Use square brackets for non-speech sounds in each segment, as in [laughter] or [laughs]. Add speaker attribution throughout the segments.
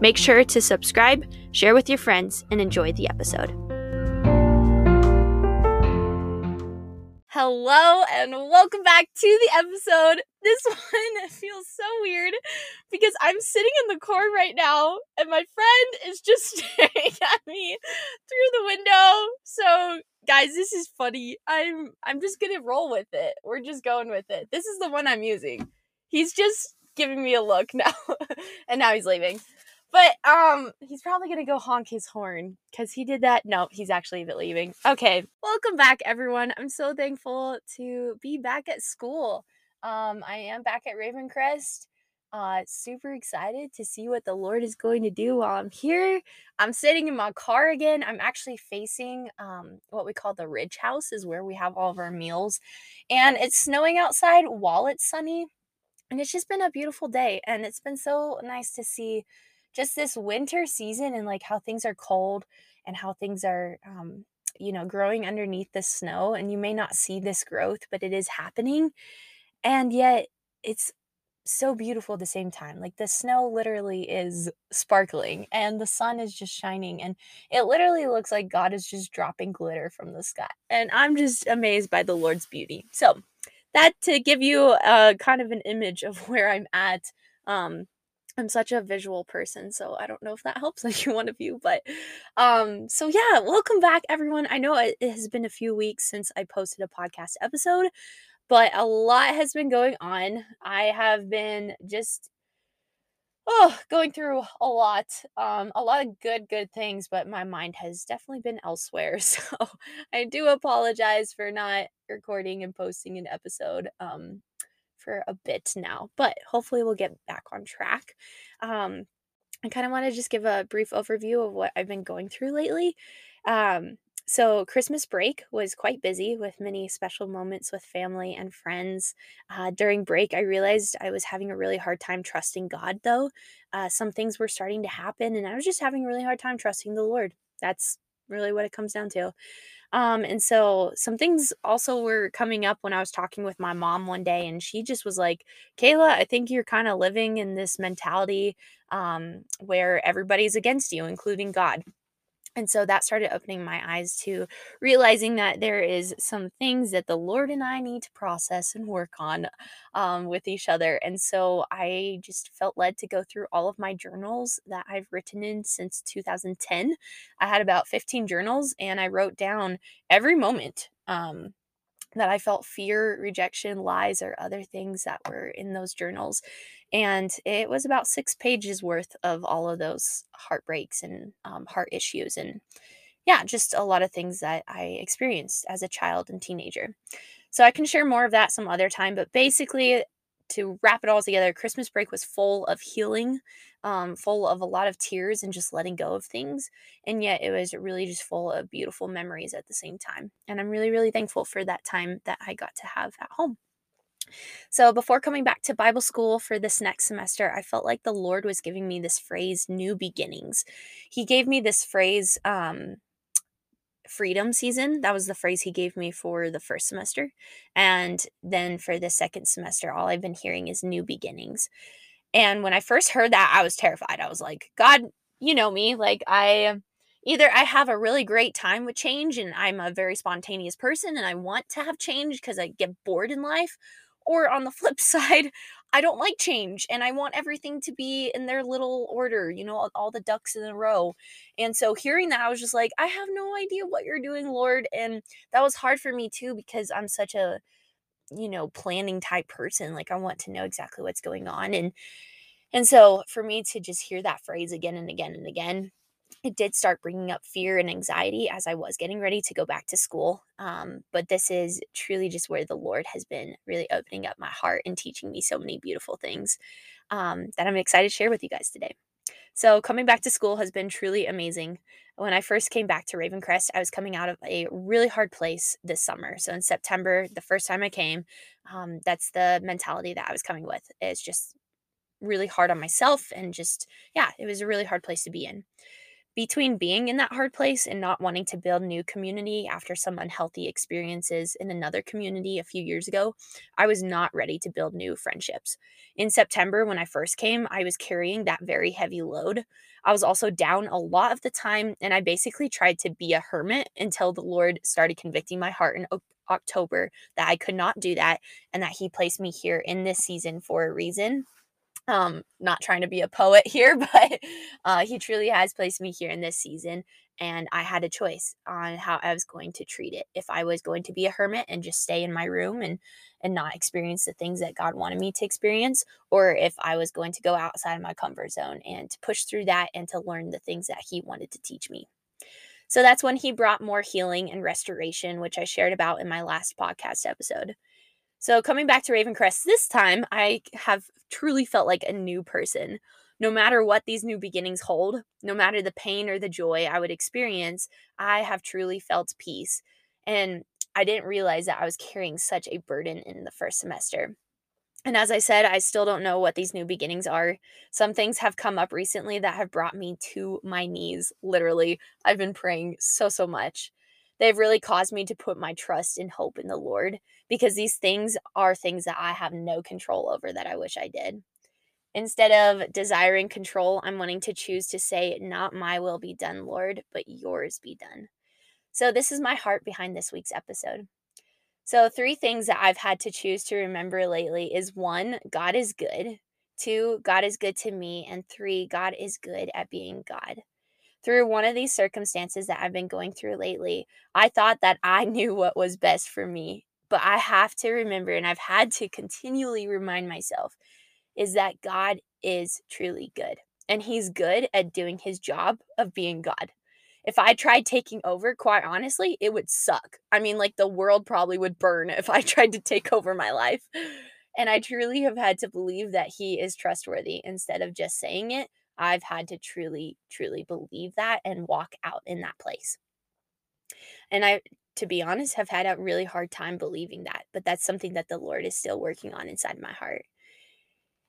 Speaker 1: Make sure to subscribe, share with your friends, and enjoy the episode. Hello, and welcome back to the episode. This [laughs] one feels so weird because I'm sitting in the car right now, and my friend is just [laughs] staring at me through the window. So, guys, this is funny. I'm I'm just gonna roll with it. We're just going with it. This is the one I'm using. He's just giving me a look [laughs] now, and now he's leaving. But um, he's probably gonna go honk his horn because he did that. No, he's actually leaving. Okay, welcome back, everyone. I'm so thankful to be back at school. Um, I am back at Ravencrest. Uh, super excited to see what the Lord is going to do while I'm here. I'm sitting in my car again. I'm actually facing um, what we call the Ridge House, is where we have all of our meals, and it's snowing outside while it's sunny, and it's just been a beautiful day, and it's been so nice to see just this winter season and like how things are cold and how things are um, you know growing underneath the snow and you may not see this growth but it is happening and yet it's so beautiful at the same time like the snow literally is sparkling and the sun is just shining and it literally looks like god is just dropping glitter from the sky and i'm just amazed by the lord's beauty. So that to give you a kind of an image of [laughs] where i'm at um I'm such a visual person, so I don't know if that helps [laughs] any one of you, but um so yeah, welcome back everyone. I know it, has been a few weeks since I posted a podcast episode, but a lot has been going on. I have been just oh, going through a lot. Um a lot of good good things, but my mind has definitely been elsewhere. [laughs] So I do apologize for not recording and posting an episode. Um for a bit now, but hopefully we'll get back on track. Um, I kind of want to just give a brief overview of what I've been going through lately. Um, so, Christmas break was quite busy with many special moments with family and friends. Uh, during break, I realized I was having a really hard time trusting God, though. Uh, some things were starting to happen, and I was just having a really hard time trusting the Lord. That's really what it comes down to. Um, and so some things also were coming up when I was talking with my mom one day, and she just was like, Kayla, I think you're kind of living in this mentality um, where everybody's against you, including God and so that started opening my eyes to realizing that there is some things that the lord and i need to process and work on um, with each other. And so i just felt led to go through all of my journals that i've written in since 2010 i had about 15 journals and i wrote down every moment um, that I felt fear, rejection, lies, or other things that were in those journals. And it was about six pages worth of all of those heartbreaks and um, heart issues. And yeah, just a lot of things that I experienced as a child and teenager. So I can share more of that some other time. But basically, to wrap it all together, Christmas break was full of healing, um, full of a lot of tears and just letting go of things. And yet it was really just full of beautiful memories at the same time. And I'm really, really thankful for that time that I got to have at home. So, before coming back to Bible school for this next semester, I felt like the Lord was giving me this phrase, new beginnings. He gave me this phrase, um, freedom season. That was the phrase he gave me for the first semester. And then for the second semester, all I've been hearing is new beginnings. And when I first heard that, I was terrified. I was like, God, you know me. Like, I either I have a really great time with change and I'm a very spontaneous person and I want to have change because I get bored in life, or on the flip [laughs] side, I don't like change and I want everything to be in their little order, you know, all, the ducks in a row. And so hearing that, I was just like, I have no idea what you're doing, Lord. And that was hard for me too because I'm such a, you know, planning type person. Like I want to know exactly what's going on. And and so for me to just hear that phrase again and again and again, it did start bringing up fear and anxiety as I was getting ready to go back to school. Um, but this is truly just where the Lord has been really opening up my heart and teaching me so many beautiful things um, that I'm excited to share with you guys today. So, coming back to school has been truly amazing. When I first came back to Ravencrest, I was coming out of a really hard place this summer. So, in September, the first time I came, um, that's the mentality that I was coming with. It's just really hard on myself and just, yeah, it was a really hard place to be in between being in that hard place and not wanting to build new community after some unhealthy experiences in another community a few years ago, I was not ready to build new friendships. In September, when I first came, I was carrying that very heavy load. I was also down a lot of the time, and I basically tried to be a hermit until the Lord started convicting my heart in October that I could not do that and that He placed me here in this season for a reason um not trying to be a poet here [laughs] but uh he truly has placed me here in this season and i had a choice on how i was going to treat it. If i was going to be a hermit and just stay in my room and and not experience the things that god wanted me to experience or if i was going to go outside of my comfort zone and to push through that and to learn the things that he wanted to teach me. So that's when he brought more healing and restoration which i shared about in my last podcast episode so, coming back to Ravencrest this time, I have truly felt like a new person. No matter what these new beginnings hold, no matter the pain or the joy I would experience, I have truly felt peace. And I didn't realize that I was carrying such a burden in the first semester. And as I said, I still don't know what these new beginnings are. Some things have come up recently that have brought me to my knees. Literally, I've been praying so, so much. They've really caused me to put my trust and hope in the Lord because these things are things that I have no control over that I wish I did. Instead of desiring control, I'm wanting to choose to say, Not my will be done, Lord, but yours be done. So, this is my heart behind this week's episode. So, three things that I've had to choose to remember lately is one, God is good. Two, God is good to me. And three, God is good at being God through one of these circumstances that I've been going through lately, I thought that I [laughs] knew what was best for me. But I have to remember, and I've had to continually remind myself, is that God is truly good. And He's good at doing His job of being God. If I tried taking over, quite honestly, it would suck. I mean, like the world probably would burn [laughs] if I tried to take over my life. And I truly have had to believe that He is trustworthy instead of just saying it I've had to truly, truly believe that and walk out in that place. And I, to be honest, have had a really hard time believing that, but that's something that the Lord is still working on inside my heart.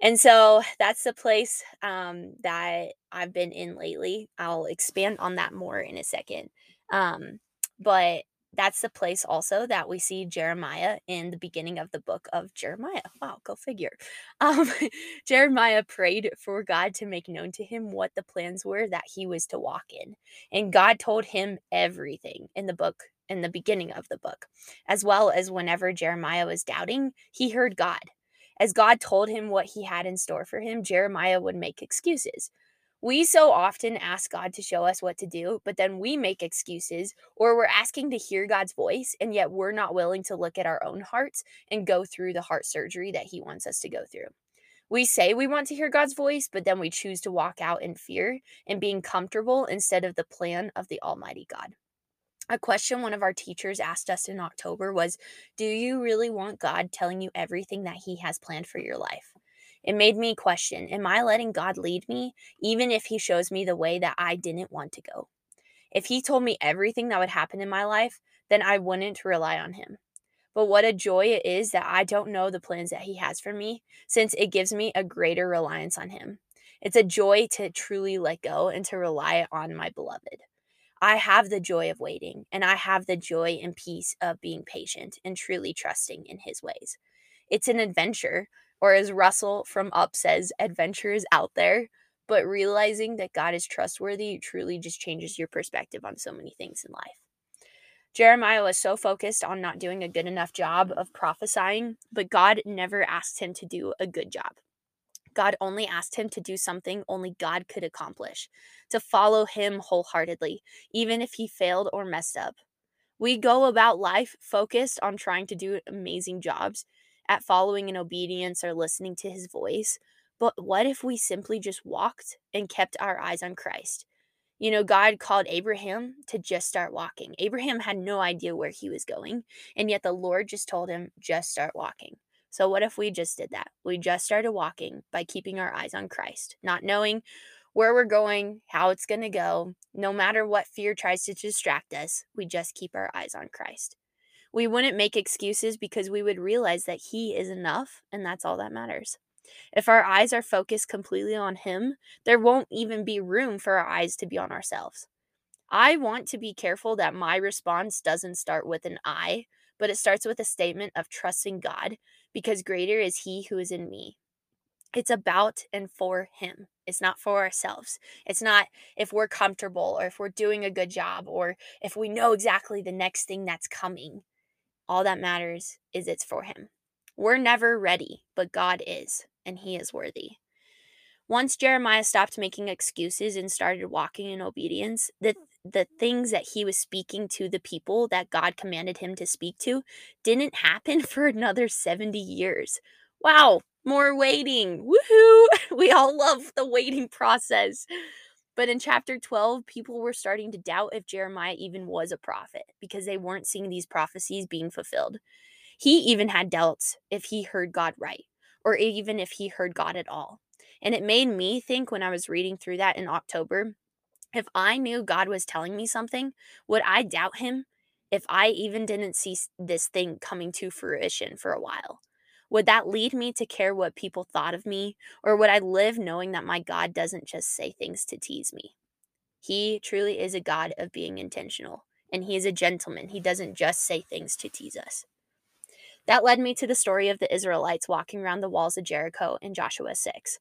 Speaker 1: And so that's the place um, that I've been in lately. I'll expand on that more in a second. Um, but that's the place also that we see Jeremiah in the beginning of the book of Jeremiah. Wow, go figure. [laughs] Um, [laughs] Jeremiah prayed for God to make known to him what the plans were that he was to walk in. And God told him everything in the book, in the beginning of the book, as well as whenever Jeremiah was doubting, he heard God. As God told him what he had in store for him, Jeremiah would make excuses. We so often ask God to show us what to do, but then we make excuses or we're asking to hear God's voice, and yet we're not willing to look at our own hearts and go through the heart surgery that He wants us to go through. We say we want to hear God's voice, but then we choose to walk out in fear and being comfortable instead of the plan of the Almighty God. A question one of our teachers asked us in October was Do you really want God telling you everything that He has planned for your life? It made me question Am I letting God lead me, even if He shows me the way that I didn't want to go? If He told me everything that would happen in my life, then I wouldn't rely on Him. But what a joy it is that I don't know the plans that He has for me, since it gives me a greater reliance on Him. It's a joy to truly let go and to rely on my beloved. I have the joy of waiting, and I have the joy and peace of being patient and truly trusting in His ways. It's an adventure, or as Russell from Up says, adventure is out there. But realizing that God is trustworthy truly just changes your perspective on so many things in life. Jeremiah was so focused on not doing a good enough job of prophesying, but God never asked him to do a good job. God only asked him to do something only God could accomplish, to follow him wholeheartedly, even if he failed or messed up. We go about life focused on trying to do amazing jobs, at following in obedience or listening to his voice. But what if we simply just walked and kept our eyes on Christ? You know, God called Abraham to just start walking. Abraham had no idea where he was going, and yet the Lord just told him, just start walking. So, what if we just did that? We just started walking by keeping our eyes on Christ, not knowing where we're going, how it's going to go. No matter what fear tries to distract us, we just keep our eyes on Christ. We wouldn't make excuses because we would realize that He is enough and that's all that matters. If our eyes are focused completely on Him, there won't even be room for our eyes to be on ourselves. I want to be careful that my response doesn't start with an I, but it starts with a statement of trusting God because greater is He who is in me. It's about and for Him. It's not for ourselves. It's not if we're comfortable or if we're doing a good job or if we know exactly the next thing that's coming. All that matters is it's for Him. We're never ready, but God is, and He is worthy. Once Jeremiah stopped making excuses and started walking in obedience, the the things that he was speaking to the people that God commanded him to speak to didn't happen [laughs] for another 70 years. Wow, more waiting. Woohoo! [laughs] We all love the waiting process. But in chapter 12, people were starting to doubt if Jeremiah even was a prophet because they weren't seeing these prophecies being fulfilled. He even had doubts if he heard God right or even if he heard God at all. And it made me think when I was reading through that in October if I knew God was telling me something, would I doubt him if I even didn't see this thing coming to fruition for a while? Would that lead me to care what people thought of me? Or would I live knowing that my God doesn't just say things to tease me? He truly is a God of being intentional, and He is a gentleman. He doesn't just say things to tease us. That led me to the story of the Israelites walking around the walls of Jericho in Joshua 6.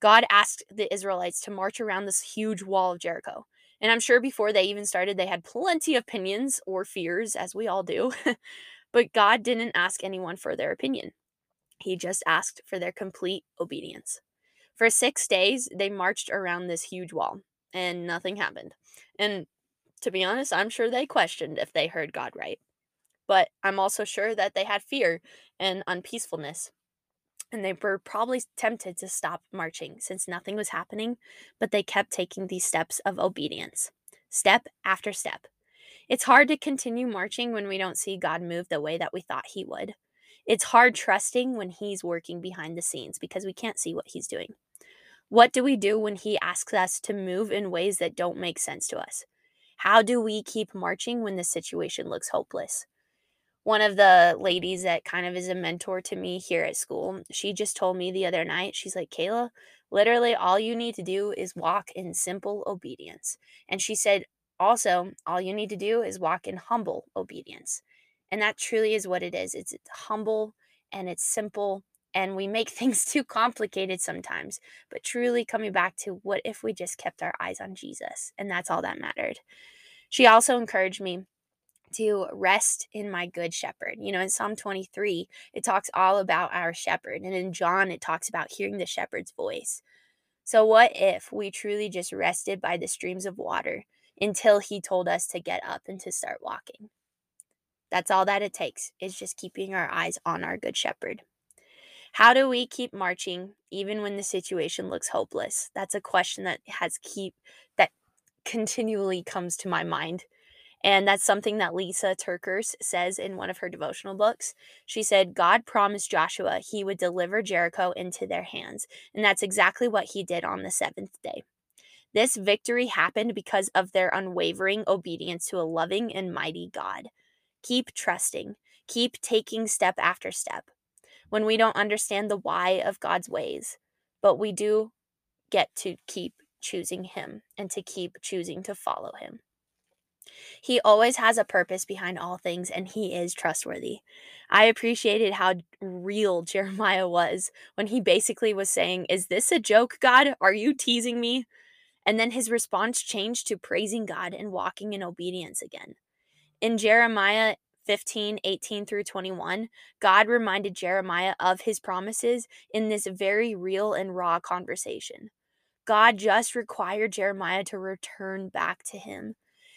Speaker 1: God asked the Israelites to march around this huge wall of Jericho. And I'm sure before they even started, they had plenty of opinions or fears, as we all do. [laughs] but God didn't ask anyone for their opinion, He just asked for their complete obedience. For six days, they marched around this huge wall, and nothing happened. And to be honest, I'm sure they questioned if they heard God right. But I'm also sure that they had fear and unpeacefulness and they were probably tempted to stop marching since nothing was happening, but they kept taking these steps of obedience, step after step. It's hard to continue marching when we don't see God move the way that we thought He would. It's hard trusting when He's working behind the scenes because we can't see what He's doing. What do we do when He asks us to move in ways that don't make sense to us? How do we keep marching when the situation looks hopeless? one of the ladies that kind of is a mentor to me here at school, she just told me the other night, she's like, Kayla, literally all you need to do is walk in simple obedience. And she said, also, all you need to do is walk in humble obedience. And that truly is what it is. It's, humble and it's simple. And we make [laughs] things too complicated sometimes. But truly coming back to what if we just kept our eyes on Jesus? And that's all that mattered. She also encouraged me to rest in my good shepherd. You know, in Psalm 23, it talks all about our shepherd. And in John, it talks about hearing the shepherd's voice. So, what if we truly just rested by the streams of water until he told us to get up and to start walking? That's all that it takes, is just keeping our eyes on our good shepherd. How do we keep marching even when the situation looks hopeless? That's a question that has keep that continually comes to my mind and that's something that Lysa TerKeurst says in one of her devotional books. She said, God promised Joshua he would deliver Jericho into their hands. And that's exactly what he did on the seventh day. This victory happened because of their unwavering obedience to a loving and mighty God. Keep trusting, keep taking step after step. When we don't understand the why of God's ways, but we do get to keep choosing Him and to keep choosing to follow Him. He always has a purpose behind all things, and he is trustworthy. I appreciated how real [laughs] Jeremiah was when he basically was saying, Is this a joke, God? Are you teasing me? And then his response changed to praising God and walking in obedience again. In Jeremiah 15, 18 through 21, God reminded Jeremiah of his promises in this very real and raw conversation. God just required Jeremiah to return back to him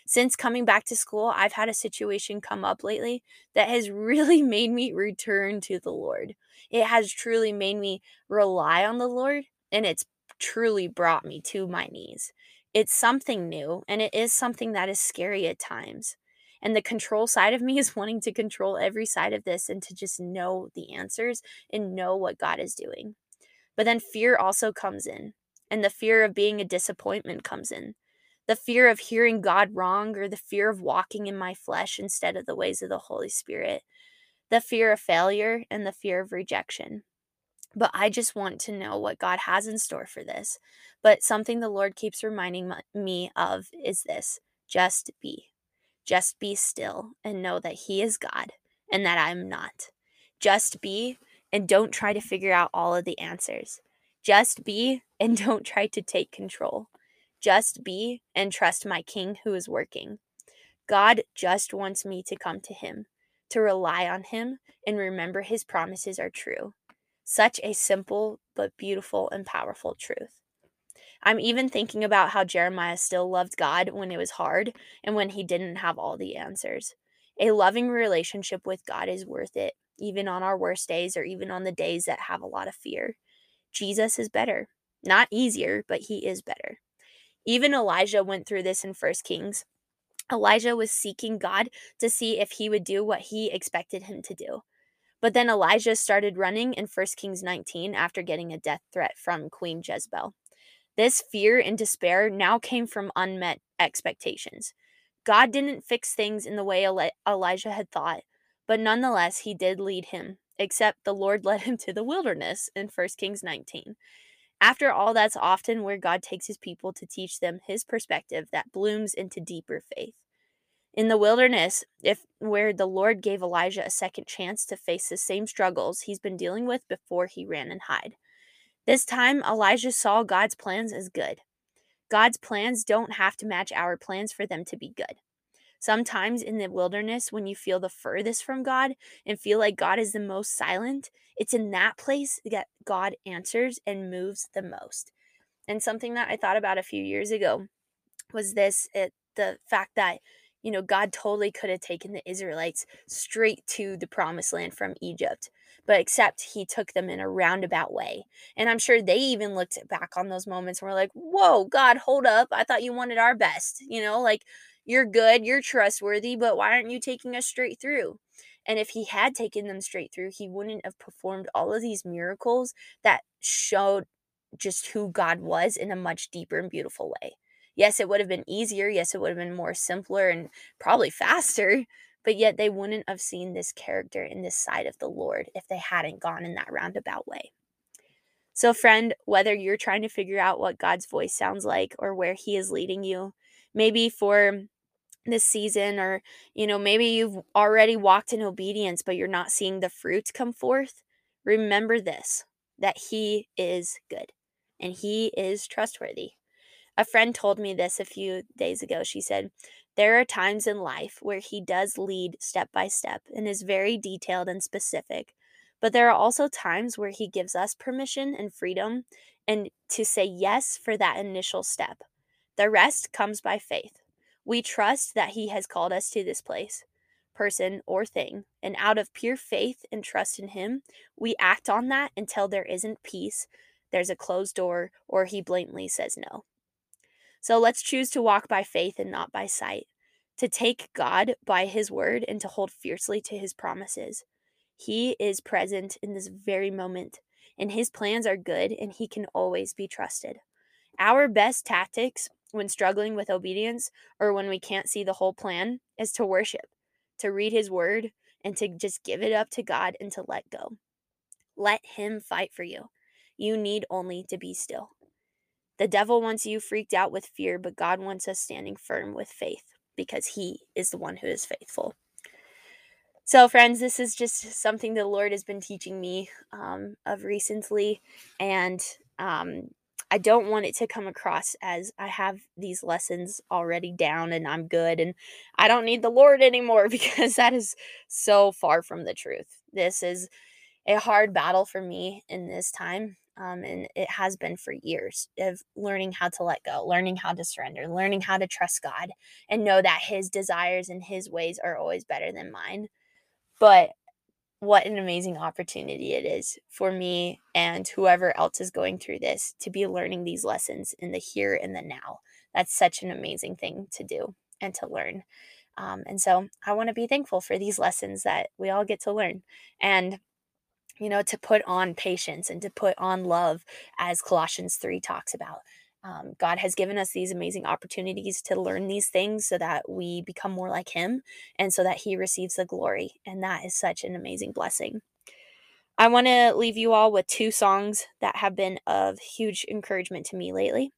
Speaker 1: since coming back to school, I've had a situation come up lately that has [laughs] really made me return to the Lord. It has truly made me rely on the Lord, and it's truly brought me to my knees. It's something new, and it is something that is scary at times. And the control side of me is wanting to control every side of this and to just know the answers and know what God is doing. But then fear also comes in. and the fear of being a disappointment comes in. The fear of hearing God wrong or the fear of walking in my flesh instead of the ways of the Holy Spirit. The fear of failure and the fear of rejection. But I just want to know what God has in store for this. But something the Lord keeps reminding me of is this just be. Just be still and know that He is God and that I'm not. Just be and don't try to figure out all of the answers. Just be [laughs] and don't try to take control. Just be and trust my King who is working. God just wants me to come to Him, to rely on Him, and remember His promises are true. Such a simple but beautiful and powerful truth. I'm even thinking about how Jeremiah still loved God when it was hard and when he didn't have all the answers. A loving relationship with God is worth it, even on our worst days or even on the days that have a lot of fear. Jesus is better. Not easier, but he is better. Even Elijah went through this in 1 Kings. Elijah was seeking God to see if he would do what he expected him to do. But then Elijah started running in 1 Kings 19 after getting a death threat from Queen Jezebel. This fear and despair now came from unmet expectations. God didn't fix things in the way Elijah had thought, but nonetheless, he did lead him, except the Lord [laughs] led him to the wilderness in 1 Kings 19. After all, that's often where God takes his people to teach them his perspective that blooms into deeper faith. In the wilderness, if where the Lord gave Elijah a second chance to face the same struggles he's been dealing with before he ran and hide. This time, Elijah saw God's plans as good. God's plans don't have to match our plans for them to be good. Sometimes in the wilderness, when you feel the furthest from God and feel like God is the most silent, it's in that place that God answers and moves the most. And something that I thought about a few years ago was this it, the fact that you know, God totally could have taken the Israelites straight to the promised land from Egypt, but except he took them in a roundabout way. And I'm sure they even looked back on those moments and were like, whoa, God, hold up. I thought you wanted our best. You know, like you're good, you're trustworthy, but why aren't you taking us straight through? And if he had taken them straight through, he wouldn't have performed all of these miracles that showed just who God was in a much deeper and beautiful way. Yes, it would have been easier. Yes, it would have been more simpler and probably faster. But yet they wouldn't have seen this character in this side of the Lord if they hadn't gone in that roundabout way. So, friend, whether you're trying to figure out what God's voice sounds like or where He is leading you, maybe for this season, or you know, maybe you've already walked in obedience, but you're not seeing the fruits come forth, remember this that He is good and He is trustworthy. A friend told me this a few days ago. She said, There are times in life where he does lead step by step and is very detailed and specific, but there are also times where he gives us permission and freedom and to say yes for that initial step. The rest comes by faith. We trust that he has called us to this place, person, or thing, and out of pure faith and trust in him, we act on that until there isn't peace, there's a closed door, or he blatantly says no. So let's choose to walk by faith and not by sight, to take God by his word and to hold fiercely to his promises. He is present in this very moment, and his plans are good, and he can always be trusted. Our best tactics when struggling with obedience or when we can't see the whole plan is to worship, to read his word, and to just give it up to God and to let go. Let him fight for you. You need only to be still. The devil wants you freaked out with fear, but God wants us standing firm with faith because he is the one who is faithful. So, friends, this is just something the Lord has been teaching me um, of recently. And um, I don't want it to come across as I have these lessons already down and I'm good and I don't need the Lord anymore [laughs] because that is so far from the truth. This is a hard battle for me in this time um, and it has been for years of learning how to let go learning how to surrender learning how to trust god and know that his desires and his ways are always better than mine. But what an amazing opportunity it is for me and whoever else is going through this to be learning these lessons in the here and the now. That's such an amazing thing to do and to learn. Um, and so i want to be thankful for these lessons that we all get to learn. And you know, to put on patience and to put on love, as Colossians 3 talks about. Um, God has given us these amazing opportunities to learn these things so that we become more like Him and so that He receives the glory. And that is such an amazing blessing. I want to leave you all with two songs that have been of huge encouragement to me lately.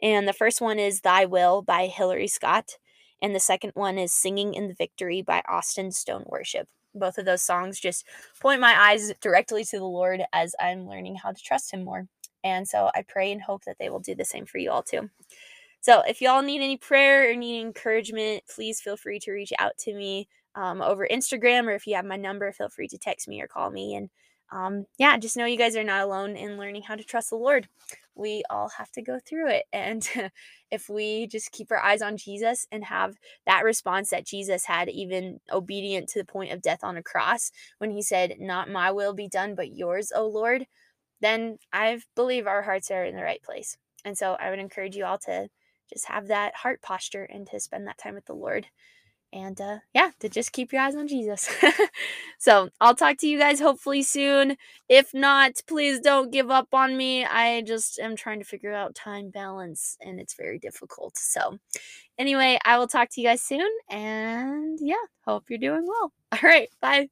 Speaker 1: And the first one is Thy Will by Hillary Scott. And the second one is Singing in the Victory by Austin Stone Worship. Both of those songs just point my eyes directly to the Lord as I'm learning how to trust Him more. And so I pray and hope that they will do the same for you all too. So if y'all need any prayer or need encouragement, please feel free to reach out to me um, over Instagram, or if you have my number, feel free to text me or call me. And um, yeah, just know you guys are not alone in learning how to trust the Lord. We all have to go through it. And [laughs] if we just keep our eyes on Jesus and have that response that Jesus had, even obedient to the point of death on a cross, when he said, Not my will be done, but yours, O Lord, then I believe our hearts are in the right place. And so I would encourage you all to just have that heart posture and to spend that time with the Lord. And uh, yeah, to just keep your eyes on Jesus. [laughs] so I'll talk to you guys hopefully soon. If not, please don't give up on me. I just am trying to figure out time balance and it's very difficult. So, anyway, I will talk to you guys soon. And yeah, hope you're doing well. [laughs] All right, bye.